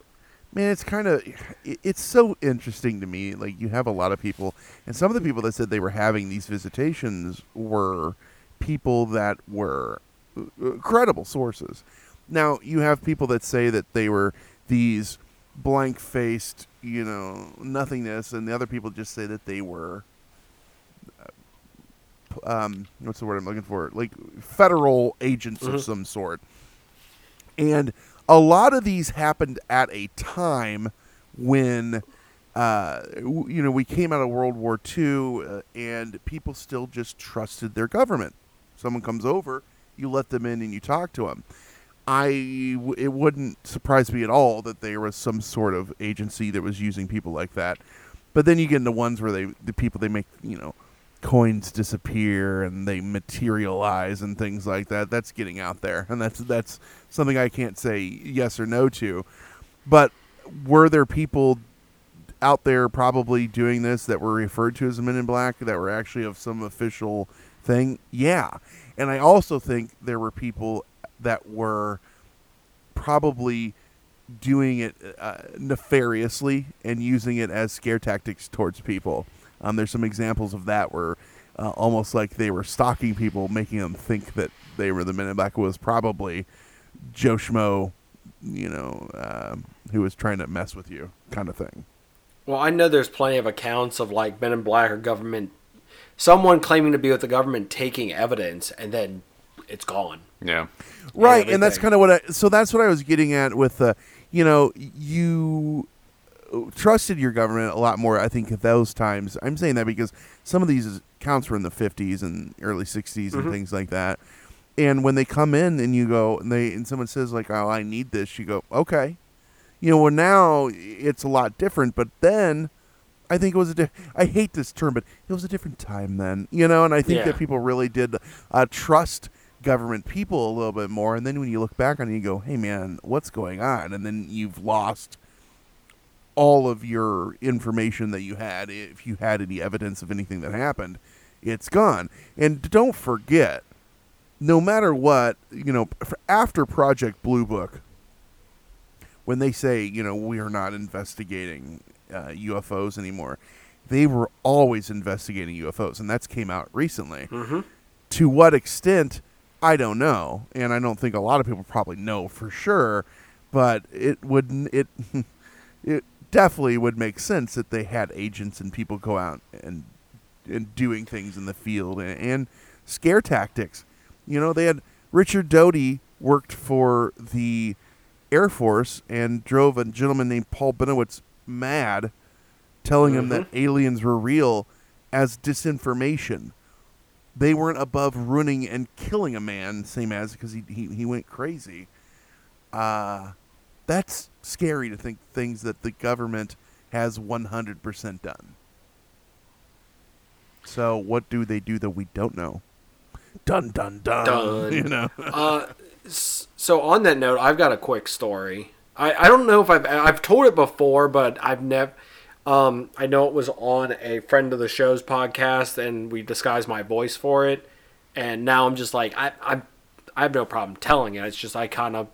Man, it's kind of it's so interesting to me. Like you have a lot of people, and some of the people that said they were having these visitations were people that were uh, credible sources. Now you have people that say that they were these blank-faced, you know, nothingness, and the other people just say that they were. uh, Um, what's the word I'm looking for? Like federal agents of some sort. And a lot of these happened at a time when, uh, you know, we came out of World War II uh, and people still just trusted their government. Someone comes over, you let them in and you talk to them. I it wouldn't surprise me at all that there was some sort of agency that was using people like that. But then you get into ones where they the people they make you know coins disappear and they materialize and things like that. That's getting out there, and that's that's something I can't say yes or no to. But were there people out there probably doing this that were referred to as Men in Black that were actually of some official thing? Yeah, and I also think there were people that were probably doing it uh, nefariously and using it as scare tactics towards people. Um, there's some examples of that where uh, almost like they were stalking people, making them think that they were the Men in Black was probably Joe Schmo, you know, um, who was trying to mess with you, kind of thing. Well, I know there's plenty of accounts of like Men in Black or government, someone claiming to be with the government taking evidence and then it's gone. Yeah. right and that's kind of what i so that's what i was getting at with uh, you know you trusted your government a lot more i think at those times. I'm saying that because some of these accounts were in the 50s and early 60s and things like that. And when they come in and you go and they and someone says like oh i need this you go okay. You know well now it's a lot different but then I think it was a. Di- I hate this term, but it was a different time then, you know. And I think Yeah. that people really did uh, trust government people a little bit more. And then when you look back on it, you go, "Hey, man, what's going on?" And then you've lost all of your information that you had. If you had any evidence of anything that happened, it's gone. And don't forget, no matter what, you know, after Project Blue Book, when they say, you know, we are not investigating uh, UFOs anymore, they were always investigating UFOs, and that's came out recently. Mm-hmm. To what extent, I don't know, and I don't think a lot of people probably know for sure. But it would it (laughs) it definitely would make sense that they had agents and people go out and and doing things in the field and, and scare tactics. You know, they had Richard Doty worked for the Air Force and drove a gentleman named Paul Bennewitz mad, telling him that aliens were real as disinformation. They weren't above ruining and killing a man, same as because he, he he went crazy. Uh, that's scary to think things that the government has 100% done. So what do they do that we don't know? Dun dun dun. Dun. (laughs) You know. Uh, so on that note, I've got a quick story. I, I don't know if I've I've told it before, but I've never. Um, I know it was on a friend of the show's podcast, and we disguised my voice for it. And now I'm just like I I I have no problem telling it. It's just I kind of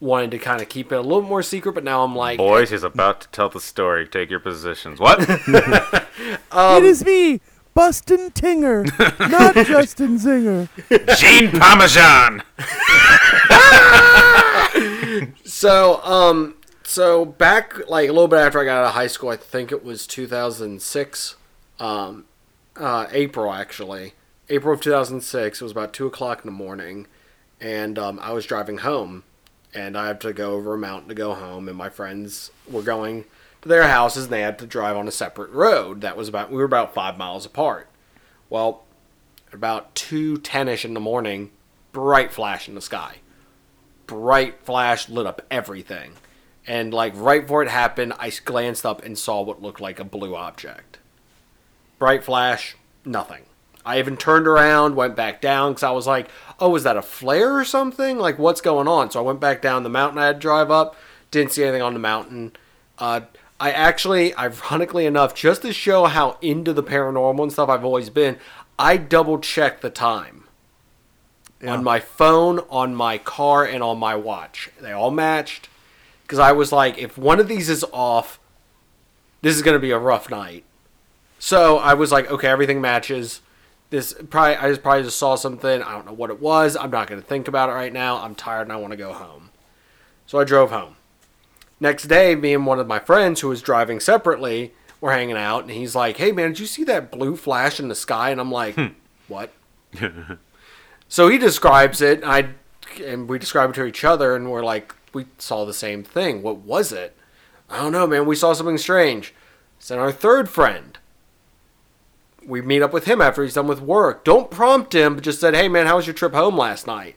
wanted to kind of keep it a little more secret, but now I'm like, Boys, he's about to tell the story. Take your positions. What? (laughs) it is me, Bustin Tinger, not (laughs) Justin Zinger. Gene Parmesan. (laughs) So, um, so back like a little bit after I got out of high school, I think it was 2006, um, uh, April actually, April of 2006. It was about two o'clock in the morning, and um, I was driving home, and I had to go over a mountain to go home, and my friends were going to their houses, and they had to drive on a separate road that was about we were about five miles apart. Well, about two ten-ish in the morning, bright flash in the sky bright flash lit up everything. And like right before it happened, I glanced up and saw what looked like a blue object. Bright flash, nothing. I even turned around, went back down because I was like, "Oh, is that a flare or something? Like, what's going on?" So I went back down the mountain I had to drive up. Didn't see anything on the mountain. Uh, I actually, ironically enough, just to show how into the paranormal and stuff I've always been, I double checked the time Yeah. on my phone, on my car, and on my watch. They all matched because I was like, if one of these is off, this is going to be a rough night. So I was like, okay, everything matches. This probably I just probably just saw something. I don't know what it was. I'm not going to think about it right now. I'm tired and I want to go home. So I drove home. Next day, me and one of my friends who was driving separately were hanging out, and he's like, "Hey man, did you see that blue flash in the sky?" And I'm like, hmm. "What?" (laughs) So he describes it, and I and we describe it to each other, and we're like, we saw the same thing. What was it? I don't know, man. We saw something strange. Then our third friend, we meet up with him after he's done with work. Don't prompt him, but just said, "Hey, man, how was your trip home last night?"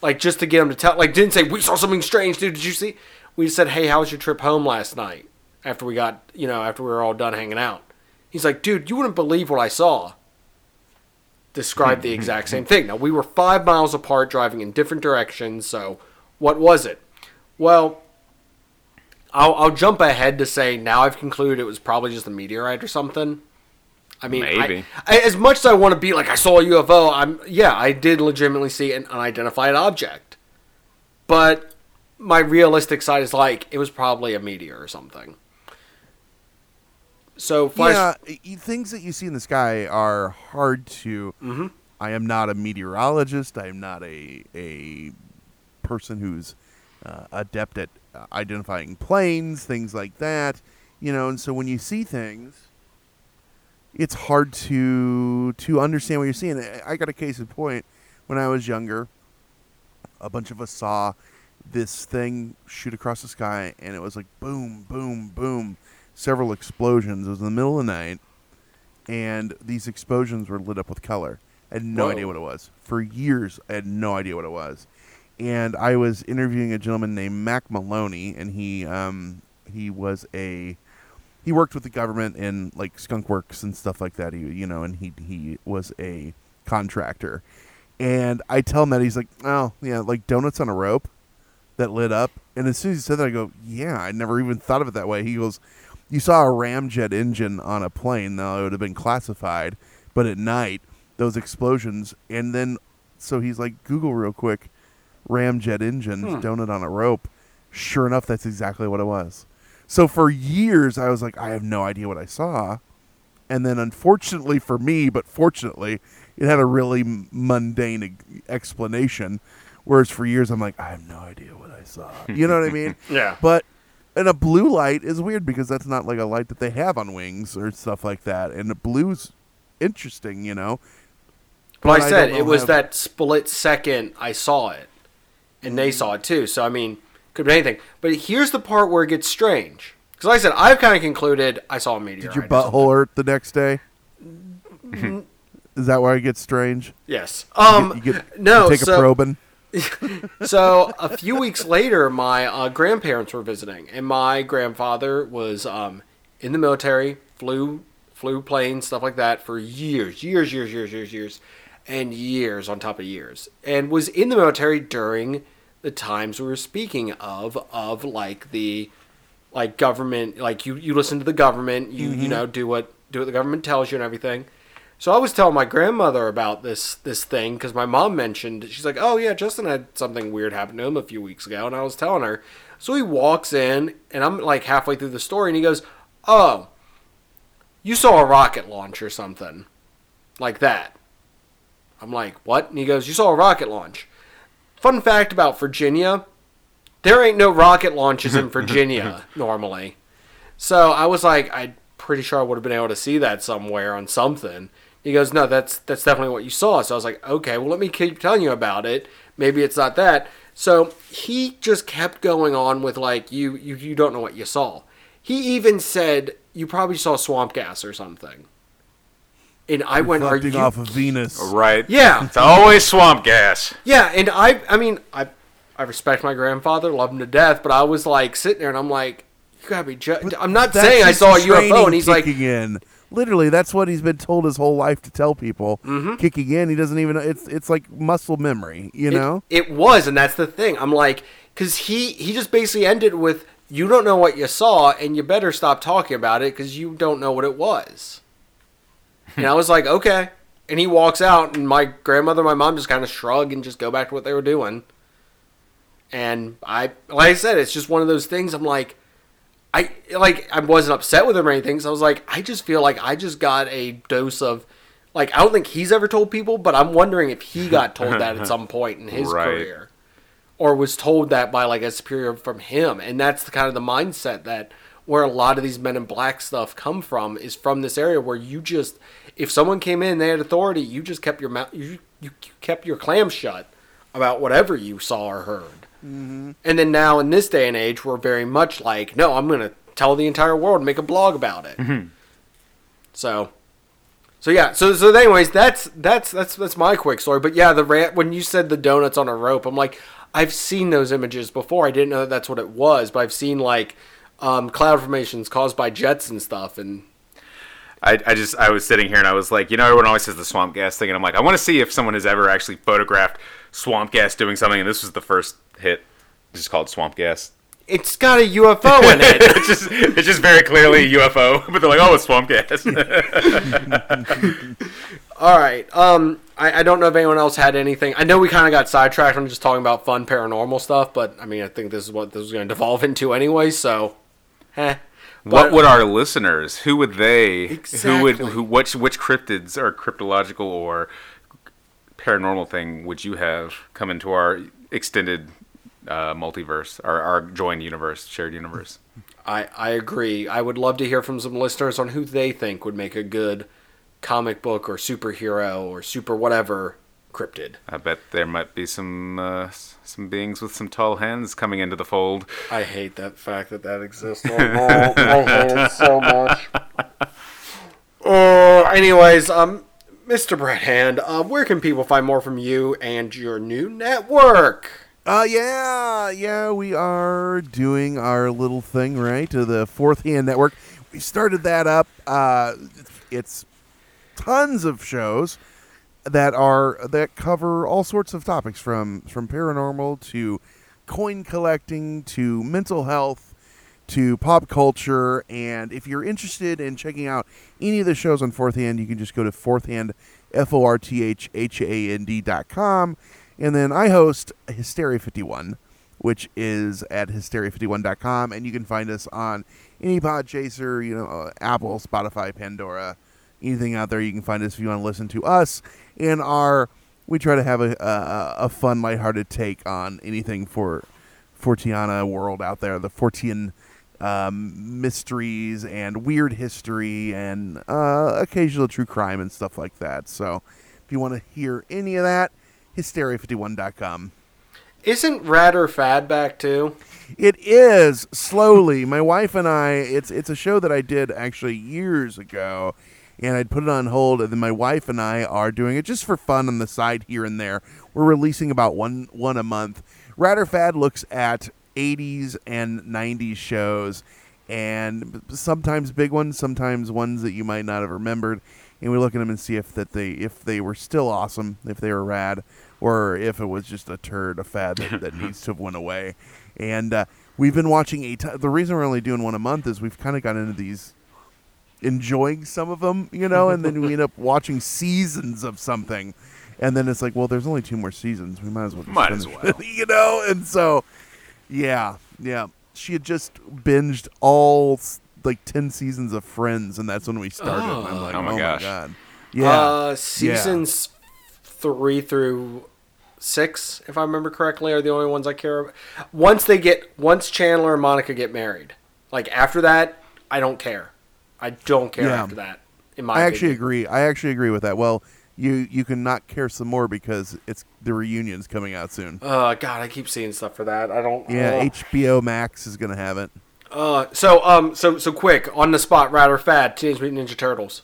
Like just to get him to tell. Like didn't say we saw something strange, dude. Did you see? We said, "Hey, how was your trip home last night?" After we got, you know, after we were all done hanging out. He's like, "Dude, you wouldn't believe what I saw." Described the hmm, hmm, exact hmm. same thing. Now, we were five miles apart driving in different directions, so what was it? Well, I'll, I'll jump ahead to say now I've concluded it was probably just a meteorite or something. I mean, I- Maybe. I, as much as I want to be like I saw a UFO, I'm yeah, I did legitimately see an unidentified object, but my realistic side is like it was probably a meteor or something. So flash, Yeah, things that you see in the sky are hard to. Mm-hmm. I am not a meteorologist. I am not a a person who's uh, adept at uh, identifying planes, things like that. You know, and so when you see things, it's hard to to understand what you're seeing. I got a case in point. When I was younger, a bunch of us saw this thing shoot across the sky, and it was like boom, boom, boom, several explosions. It was in the middle of the night, and these explosions were lit up with color. I had no Whoa. idea what it was. For years, I had no idea what it was. And I was interviewing a gentleman named Mac Maloney, and he um, he was a he worked with the government in like skunk works and stuff like that. He you know, and he he was a contractor. And I tell him that he's like, oh yeah, like donuts on a rope that lit up. And as soon as he said that, I go, yeah, I never even thought of it that way. He goes, you saw a ramjet engine on a plane. Now it would have been classified, but at night those explosions, and then so he's like, Google real quick, ramjet engine Hmm. donut on a rope. Sure enough, that's exactly what it was. So for years, I was like, I have no idea what I saw. And then, unfortunately for me, but fortunately, it had a really mundane explanation. Whereas for years, I'm like, I have no idea what I saw. (laughs) You know what I mean? Yeah. But and a blue light is weird because that's not like a light that they have on wings or stuff like that. And the blue's interesting, you know. But I I said don't it was how- that split second I saw it, and they saw it too. So I mean, could be anything. But here's the part where it gets strange. Because like I said, I've kind of concluded I saw a meteor. Did your butthole hurt the next day? (laughs) Is that why it gets strange? Yes. Um. you get, no. you take so, a probing. (laughs) so a few weeks later, my uh, grandparents were visiting, and my grandfather was um, in the military, flew flew planes, stuff like that, for years, years, years, years, years, years, and years on top of years, and was in the military during the times we were speaking of, of like the like government, like you you listen to the government, you you know do what do what the government tells you and everything. So I was telling my grandmother about this this thing because my mom mentioned. She's like, "Oh yeah, Justin had something weird happen to him a few weeks ago," and I was telling her. So he walks in, and I'm like halfway through the story, and he goes, "Oh, you saw a rocket launch or something like that." I'm like, "What?" And he goes, "You saw a rocket launch." Fun fact about Virginia: there ain't no rocket launches in (laughs) Virginia normally. So I was like, I'm pretty sure I would have been able to see that somewhere on something. He goes, no, that's that's definitely what you saw. So I was like, okay, well let me keep telling you about it. Maybe it's not that. So he just kept going on with like, you you you don't know what you saw. He even said you probably saw swamp gas or something. And I went, are you off of Venus. Right. Yeah. It's always swamp gas. Yeah, and I I mean I I respect my grandfather, love him to death, but I was like sitting there and I'm like, you gotta be. Ju- I'm not saying I saw a UFO, and he's like, kicking in. Literally, that's what he's been told his whole life to tell people. Mm-hmm. Kicking in, he doesn't even. It's it's like muscle memory, you it, know. it was, and that's the thing. I'm like, because he he just basically ended with, you don't know what you saw, and you better stop talking about it because you don't know what it was. (laughs) and I was like, okay. And he walks out, and my grandmother, and my mom just kind of shrug and just go back to what they were doing. And I, like I said, it's just one of those things. I'm like, I like I wasn't upset with him or anything. So I was like, I just feel like I just got a dose of, like I don't think he's ever told people, but I'm wondering if he got (laughs) told that at some point in his Right. career, or was told that by like a superior from him. And that's the kind of the mindset that where a lot of these Men in Black stuff come from is from this area where you just, if someone came in, they had authority, you just kept your mouth, you, you kept your clam shut about whatever you saw or heard. And then now in this day and age, we're very much like, no, I'm going to tell the entire world and make a blog about it. So, so yeah. So so anyways, that's that's that's that's my quick story. But yeah, the rat when you said the donuts on a rope, I'm like, I've seen those images before. I didn't know that that's what it was, but I've seen like um, cloud formations caused by jets and stuff. And I, I just I was sitting here and I was like, you know, everyone always says the swamp gas thing, and I'm like, I want to see if someone has ever actually photographed swamp gas doing something, and this was the first hit. It's just called swamp gas. it's got a UFO in it. (laughs) it's just it's just very clearly a UFO, (laughs) but they're like, oh, it's swamp gas. (laughs) All right. Um, I, I don't know if anyone else had anything. I know we kind of got sidetracked from just talking about fun paranormal stuff, but I mean, I think this is what this is going to devolve into anyway. So, eh. what would our listeners? Who would they? Exactly. Who would? Who? Which? Which cryptids or cryptological or paranormal thing would you have come into our extended uh, multiverse, our our joined universe, shared universe? I, I agree. I would love to hear from some listeners on who they think would make a good comic book or superhero or super whatever cryptid. I bet there might be some uh, some beings with some tall hands coming into the fold. I hate that fact that that exists. Oh, I hate it so much. (laughs) Uh, anyways, um, Mr. Brett Hand, uh, where can people find more from you and your new network? Uh, yeah, yeah, we are doing our little thing, right? To the Fourth Hand Network. We started that up. Uh, it's tons of shows that are that cover all sorts of topics from from paranormal to coin collecting to mental health to pop culture. And if you're interested in checking out any of the shows on Fourth Hand, you can just go to fourthhand, F O R T H H A N D dot com. And then I host Hysteria 51, which is at hysteria51.com. And you can find us on any pod chaser, you know, uh, Apple, Spotify, Pandora, anything out there. You can find us if you want to listen to us. And our, we try to have a, a, a fun, lighthearted take on anything for Fortiana world out there, the Fortean um, mysteries and weird history and uh, occasional true crime and stuff like that. So if you want to hear any of that, hysteria51.com. Isn't Rad or Fad back too? It is slowly. My wife and I. It's it's a show that I did actually years ago, and I'd put it on hold. And then my wife and I are doing it just for fun on the side here and there. We're releasing about one one a month. Rad Fad looks at 80s and 90s shows, and sometimes big ones, sometimes ones that you might not have remembered. And we look at them and see if that they if they were still awesome, if they were rad, or if it was just a turd, a fad that, that needs to have went away. And uh, we've been watching a. T- the reason we're only doing one a month is we've kind of got into these enjoying some of them, you know, and then we end up watching seasons of something, and then it's like, well, there's only two more seasons. We might as well. Just Might as (laughs) well. you know. And so, yeah, yeah, she had just binged all like ten seasons of Friends, and that's when we started. and I'm like, Oh oh my my, gosh. god, yeah, Uh, seasons three through six, if I remember correctly, are the only ones I care about. Once they get, once Chandler and Monica get married, like after that, I don't care. I don't care Yeah. after that. In my I actually agree. I actually agree with that. Well, you you can not care some more because it's the reunion's coming out soon. Uh, God, I keep seeing stuff for that. I don't. Yeah, uh, HBO Max is gonna have it. Uh, so um, so so quick on the spot, Rad or Fad, Teenage Mutant Ninja Turtles.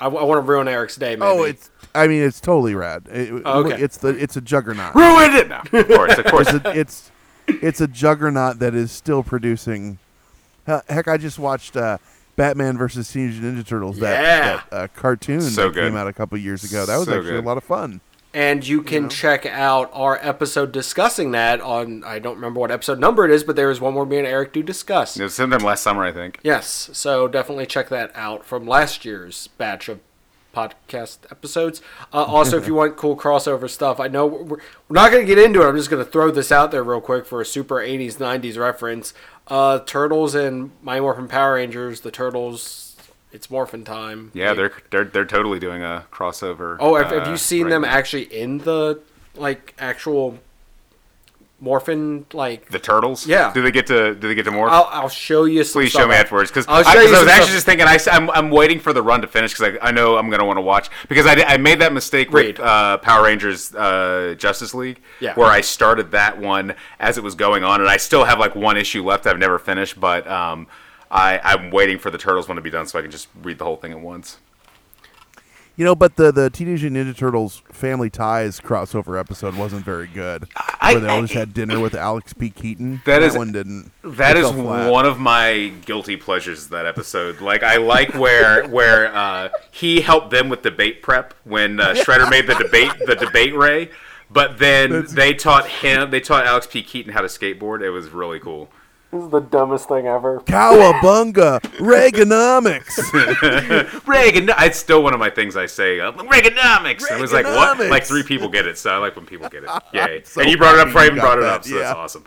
I, want to ruin Eric's day. Maybe. Oh, it's. I mean, it's totally rad. It- Oh, okay. It's the it's a juggernaut. Ruined it. No, (laughs) of course, of course. it's, a, it's it's a juggernaut that is still producing. Heck, I just watched uh, Batman versus Teenage Ninja Turtles. That, Yeah. that uh, cartoon So that good. came out a couple years ago. That was So actually good. a lot of fun. and you can check out our episode discussing that on I don't remember what episode number it is, but there is one where me and Eric do discuss. It was in them last summer, I think. Yes, so definitely check that out from last year's batch of podcast episodes. Uh, also, if you want cool crossover stuff, I know we're, we're not going to get into it. I'm just going to throw this out there real quick for a super 80s, 90s reference. Uh, Turtles and My Morphin Power Rangers, the Turtles, it's Morphin time. Yeah, they're they're they're totally doing a crossover. Oh, have, have uh, you seen right them now. actually in the like actual Morphin like? The turtles? Yeah. Do they get to do they get to morph? I'll, I'll show you some. Please stuff. show me afterwards because I, I'll show 'cause you I was actually stuff. just thinking I, am I'm waiting for the run to finish because I, I know I'm gonna want to watch because I, I made that mistake Read. with uh, Power Rangers uh, Justice League Yeah. where I started that one as it was going on and I still have like one issue left I've never finished but um, I I'm waiting for the Turtles one to be done so I can just read the whole thing at once. You know, but the the Teenage Ninja Turtles Family Ties crossover episode wasn't very good. I- where they just had dinner with Alex P. Keaton. That is- one didn't. That is flat. one of my guilty pleasures. That episode, like I like where where uh, he helped them with debate prep when uh, Shredder made the debate the debate ray, but then they taught him they taught Alex P Keaton how to skateboard. It was really cool. This is the dumbest thing ever. Cowabunga, Reaganomics. (laughs) Reagan, it's still one of my things I say. Uh, Reaganomics. It was like what? Reaganomics. Like three people get it, so I like when people get it. (laughs) Yay! So and you brought it up. happy before I even brought it up, so yeah. that's awesome.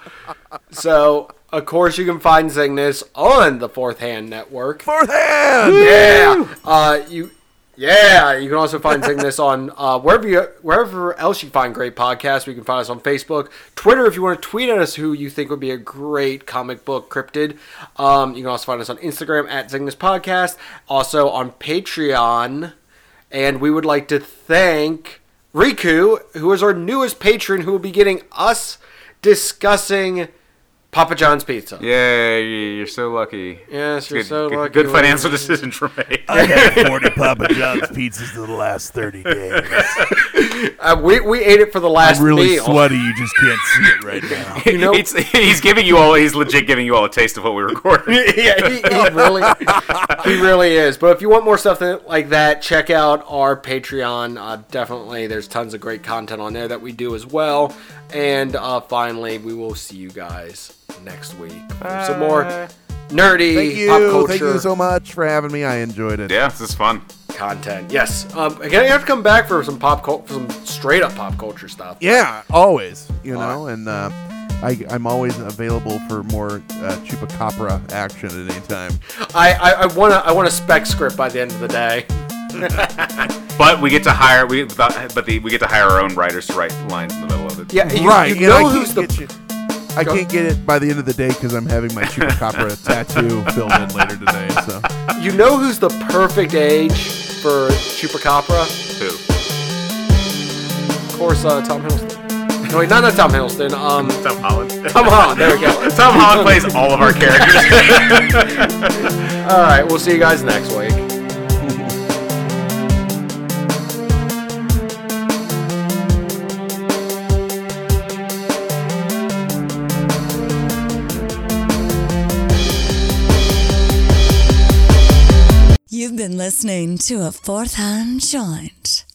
So, of course, you can find Cygnus on the Fourth Hand Network. Fourth hand. Yeah. Uh, you. Yeah, you can also find Cygnus on uh, wherever you, wherever else you find great podcasts. You can find us on Facebook, Twitter. If you want to tweet at us, who you think would be a great comic book cryptid, um, you can also find us on Instagram at Cygnus Podcast. Also on Patreon, and we would like to thank Riku, who is our newest patron, who will be getting us discussing Papa John's Pizza. Yay! You're so lucky. Yes, you're Good, so good, lucky. good financial decision for me. I had 40 Papa John's pizzas in the last 30 days. (laughs) (laughs) Uh, we, we ate it for the last I'm really meal. sweaty. You just can't see it right (laughs) now. You know- It's- he's giving you all. He's legit giving you all a taste of what we recorded. (laughs) yeah, he, he really, he really is. But if you want more stuff that, like that, check out our Patreon. Uh, definitely, there's tons of great content on there that we do as well. And uh, finally, we will see you guys next week for some more nerdy Thank you. pop culture Thank you so much for having me. I enjoyed it. yeah, this is fun. content. Yes, um, again, you have to come back for some pop culture, some straight up pop culture stuff. Yeah, always. You All know, and uh, I, I'm always available for more uh, chupacabra action at any time. I, I, I want to I want a spec script by the end of the day. (laughs) But we get to hire we but the, we get to hire our own writers to write lines in the middle of it. Yeah, you, right. You and know who's the you- I Go- can't get it by the end of the day because I'm having my chupacabra (laughs) tattoo filled in later today. So You know who's the perfect age for Chupacabra? Who? Of course, uh, Tom Hiddleston. No, wait, not, not Tom Hiddleston. Um, (laughs) Tom Holland. Tom Holland. There we go. (laughs) Tom Holland plays all of our characters. All right, we'll see you guys next week. Been listening to a fourth hand joint.